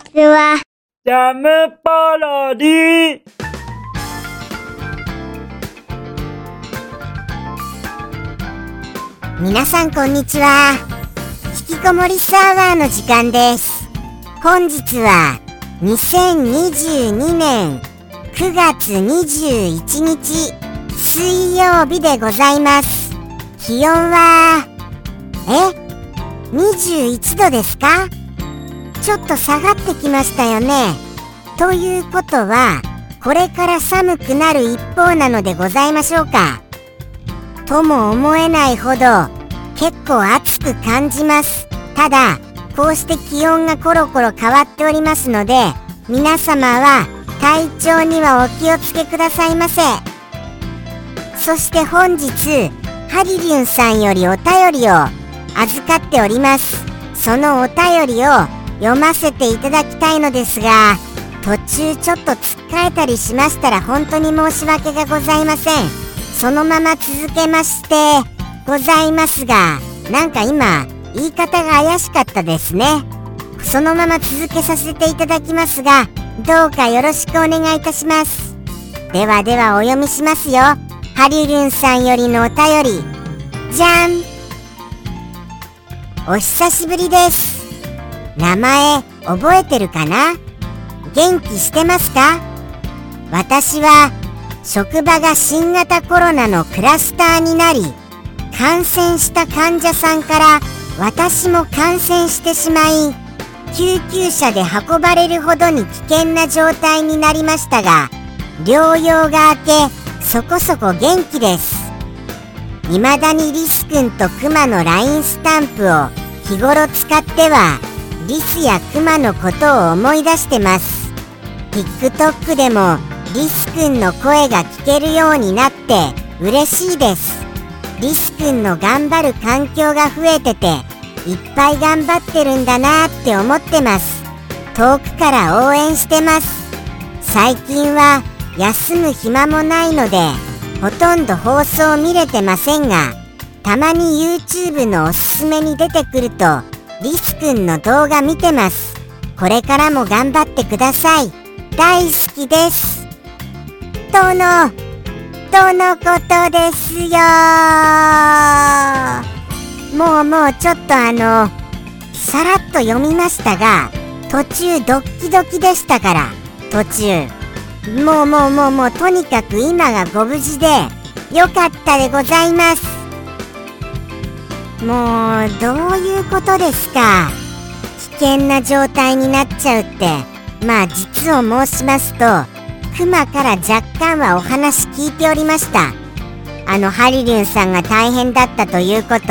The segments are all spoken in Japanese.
ちは。ジャムパロディ皆さんこんにちは。引きこもりサーバーの時間です。本日は2022年9月21日水曜日でございます。気温は、え ?21 度ですか？ちょっと下がってきましたよね。ということは、これから寒くなる一方なのでございましょうか。とも思えないほど結構暑く感じますただこうして気温がコロコロ変わっておりますので皆様は体調にはお気をつけくださいませそして本日ハリリュンさんよりお便りを預かっておりますそのお便りを読ませていただきたいのですが途中ちょっとつっかえたりしましたら本当に申し訳がございません。そのまま続けましてございますがなんか今言い方が怪しかったですね。そのまま続けさせていただきますがどうかよろしくお願いいたします。ではではお読みしますよ。ハリルンさんよりのお便り。じゃん。お久しぶりです。名前覚えてるかな？元気してますか？私は職場が新型コロナのクラスターになり感染した患者さんから私も感染してしまい救急車で運ばれるほどに危険な状態になりましたが療養が明けそこそこ元気です。未だにリス君とクマの LINE スタンプを日頃使ってはリスやクマのことを思い出してます。TikTok でもリスくんの声が聞けるようになって嬉しいです。リスくんの頑張る環境が増えてていっぱい頑張ってるんだなって思ってます。遠くから応援してます。最近は休む暇もないのでほとんど放送見れてませんがたまに YouTube のおすすめに出てくるとリスくんの動画見てます。これからも頑張ってください。大好きです。とのとのことですよ。もうもうちょっとあのさらっと読みましたが途中ドッキドキでしたから途中。もうもうもうもうとにかく今がご無事でよかったでございます。もうどういうことですか？危険な状態になっちゃうって。まあ実を申しますとクマから若干はお話聞いておりました。あのハリリュンさんが大変だったということ。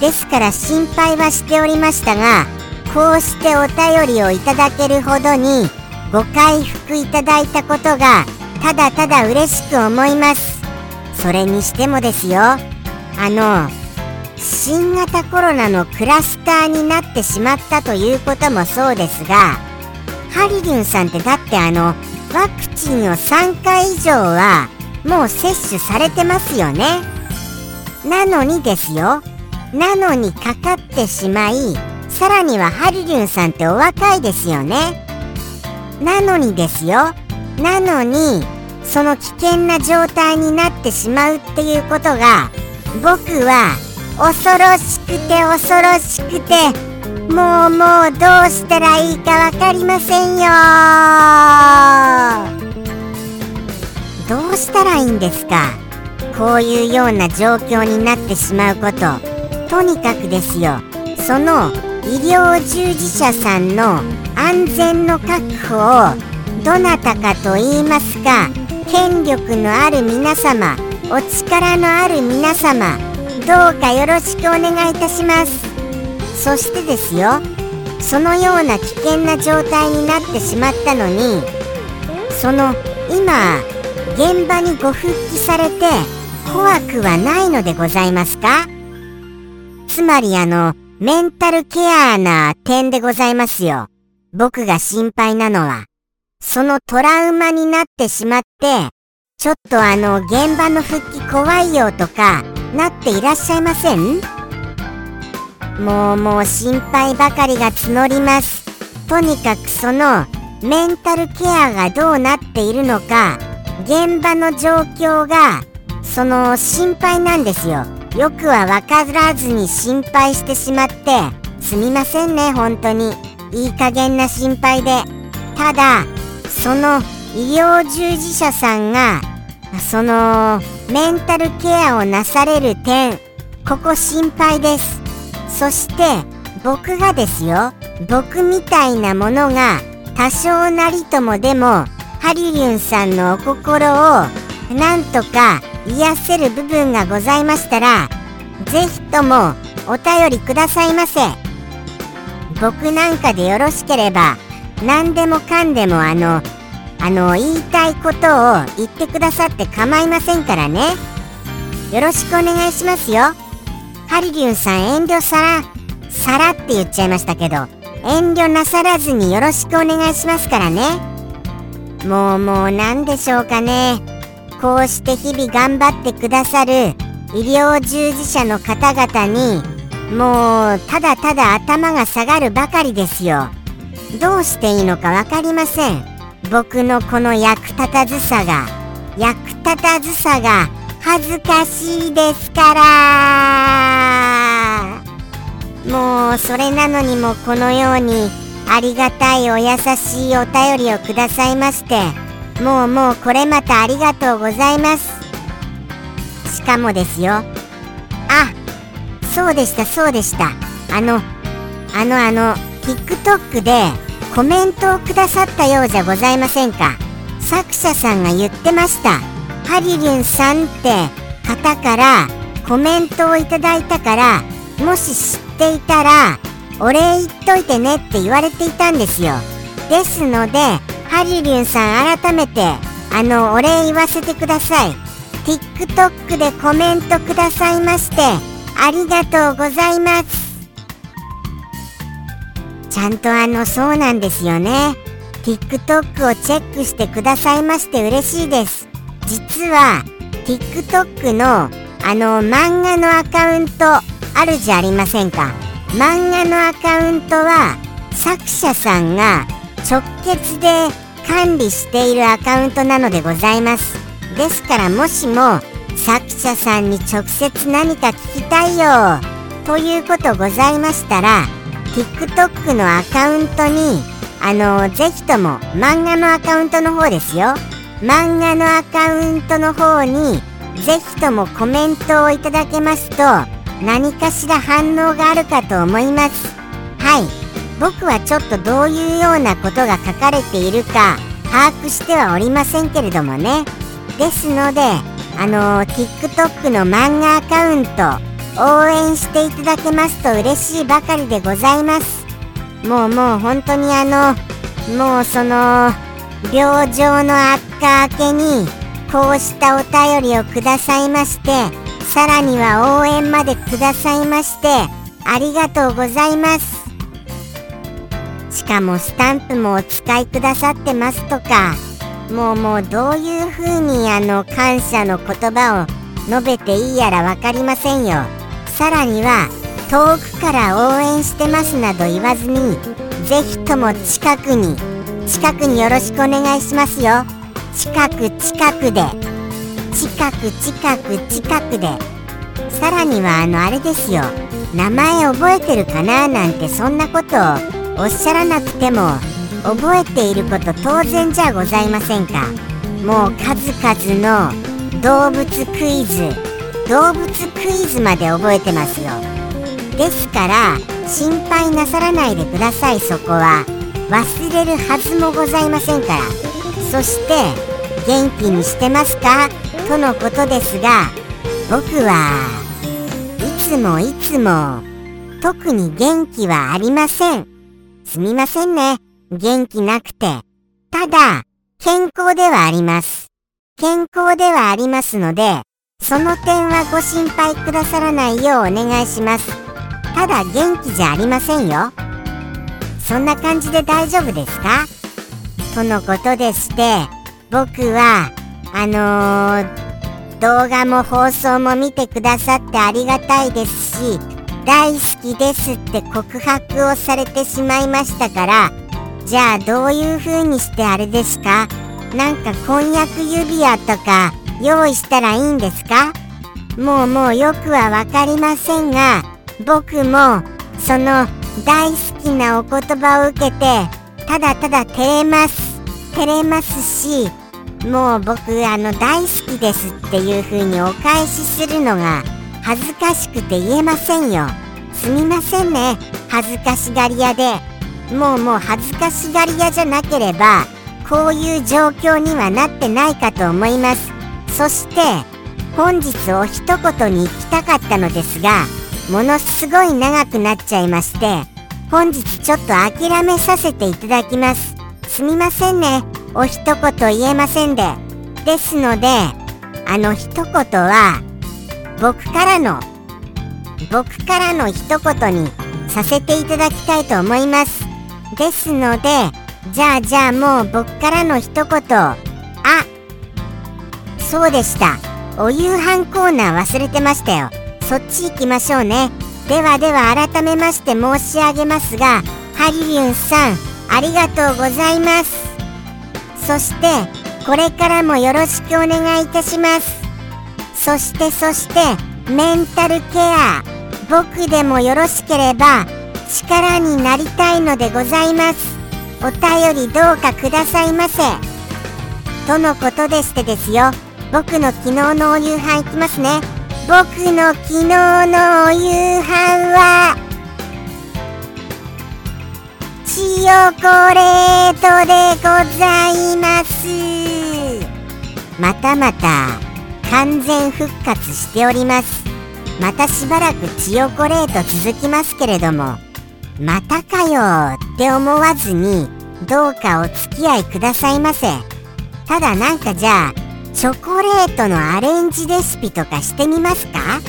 ですから心配はしておりましたがこうしてお便りをいただけるほどにご回復いただいたことがただただ嬉しく思います。それにしてもですよ。あの新型コロナのクラスターになってしまったということもそうですがハリリュンさんってだってあのワクチンを3回以上はもう接種されてますよね。なのにですよ。なのにかかってしまいさらにはハリリュンさんってお若いですよね。なのにですよ。なのにその危険な状態になってしまうっていうことが僕は恐ろしくて恐ろしくてもうもうどうしたらいいか分かりませんよ。どうしたらいいんですか？こういうような状況になってしまうこと。とにかくですよ。その医療従事者さんの安全の確保をどなたかと言いますか権力のある皆様お力のある皆様どうかよろしくお願いいたします。そしてですよそのような危険な状態になってしまったのにその今現場にご復帰されて怖くはないのでございますか？つまりあのメンタルケアな点でございますよ。僕が心配なのはそのトラウマになってしまってちょっとあの現場の復帰怖いよとかなっていらっしゃいません？もうもう心配ばかりが募ります。とにかくそのメンタルケアがどうなっているのか現場の状況がその心配なんですよ。よくは分からずに心配してしまってすみませんね本当に。いい加減な心配で。ただその医療従事者さんがそのメンタルケアをなされる点ここ心配です。そして僕がですよ。僕みたいなものが多少なりともでもハリリュンさんのお心をなんとか癒せる部分がございましたらぜひともお便りくださいませ。僕なんかでよろしければ何でもかんでもあのあの言いたいことを言ってくださって構いませんからね。よろしくお願いしますよ。ハリリュンさん遠慮さらさらって言っちゃいましたけど遠慮なさらずによろしくお願いしますからね。もうもう何でしょうかね。こうして日々頑張ってくださる医療従事者の方々にもうただただ頭が下がるばかりですよ。どうしていいのか分かりません。僕のこの役立たずさが役立たずさが恥ずかしいですから。もうそれなのにもこのようにありがたいお優しいお便りをくださいましてもうもうこれまたありがとうございます。しかもですよ。あそうでしたそうでした。あのあのあの TikTok でコメントをくださったようじゃございませんか。作者さんが言ってました。ハリリンさんって方からコメントをいただいたからもし知っていたらお礼言っといてねって言われていたんですよ。ですのでハリリンさん改めてあのお礼言わせてください。TikTok でコメントくださいましてありがとうございます。ちゃんとあのそうなんですよね。TikTok をチェックしてくださいまして嬉しいです。実は TikTok のあの漫画のアカウントあるじゃありませんか。漫画のアカウントは作者さんが直結で管理しているアカウントなのでございます。ですからもしも作者さんに直接何か聞きたいよ。ということございましたら TikTok のアカウントにあのぜひとも漫画のアカウントの方ですよ。漫画のアカウントの方にぜひともコメントをいただけますと何かしら反応があるかと思います。はい。僕はちょっとどういうようなことが書かれているか把握してはおりませんけれどもね。ですのであの TikTok の漫画アカウント応援していただけますと嬉しいばかりでございます。もうもう本当にあのもうその病状の悪化明けにこうしたお便りをくださいましてさらには応援までくださいましてありがとうございます。しかもスタンプもお使いくださってますとかもうもうどういう風にあの感謝の言葉を述べていいやら分かりませんよ。さらには遠くから応援してますなど言わずにぜひとも近くに近くによろしくお願いしますよ。近く近くで。近く近く近くで。さらにはあのあれですよ。名前覚えてるかななんてそんなことをおっしゃらなくても覚えていること当然じゃございませんか。もう数々の動物クイズ動物クイズまで覚えてますよ。ですから心配なさらないでくださいそこは。忘れるはずもございませんから。そして元気にしてますか？とのことですが僕はいつもいつも特に元気はありません。すみませんね。元気なくて。ただ健康ではあります。健康ではありますのでその点はご心配くださらないようお願いします。ただ元気じゃありませんよ。そんな感じで大丈夫ですか？とのことでして僕はあのー、動画も放送も見てくださってありがたいですし大好きですって告白をされてしまいましたからじゃあどういう風にしてあれですか？なんか婚約指輪とか用意したらいいんですか？もうもうよくはわかりませんが僕もその大好きなお言葉を受けてただただ照れます。照れますしもう僕あの大好きですっていう風にお返しするのが恥ずかしくて言えませんよ。すみませんね。恥ずかしがり屋で。もうもう恥ずかしがり屋じゃなければこういう状況にはなってないかと思います。そして本日お一言に行きたかったのですがものすごい長くなっちゃいまして本日ちょっと諦めさせていただきます。すみませんね。お一言言えませんで。ですのであの一言は僕からの僕からの一言にさせていただきたいと思います。ですのでじゃあじゃあもう僕からの一言そうでした。お夕飯コーナー忘れてましたよ。そっち行きましょうね。ではでは改めまして申し上げますがハリリュンさんありがとうございます。そしてこれからもよろしくお願いいたします。そしてそしてメンタルケア僕でもよろしければ力になりたいのでございます。お便りどうかくださいませ。とのことでしてですよ。僕の昨日のお夕飯いきますね。僕の昨日のお夕飯はチヨコレートでございます。またまた完全復活しております。またしばらくチヨコレート続きますけれどもまたかよって思わずにどうかお付き合いくださいませ。ただなんかじゃあチョコレートのアレンジレシピとかしてみますか？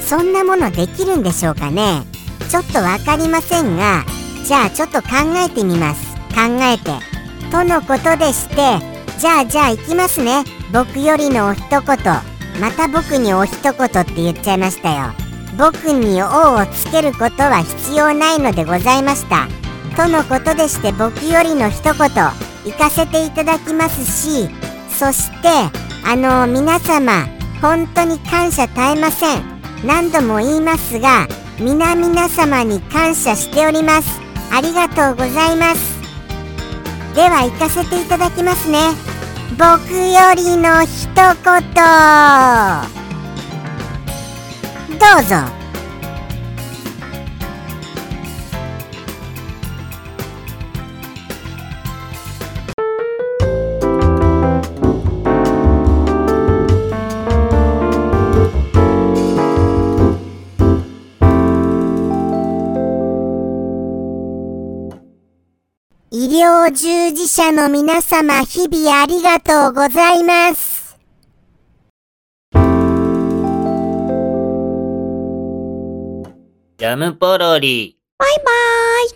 そんなものできるんでしょうかね？ちょっと分かりませんがじゃあちょっと考えてみます。考えて。とのことでしてじゃあじゃあ行きますね。僕よりのお一言。また僕にお一言って言っちゃいましたよ。僕に「王をつけることは必要ないのでございました。とのことでして僕よりの一言。行かせていただきますしそしてあの皆様本当に感謝絶えません。何度も言いますが皆々様に感謝しております。ありがとうございます。では行かせていただきますね。僕よりの一言。どうぞ。療従事者の皆様日々ありがとうございますジャムポロリ。バイバーイ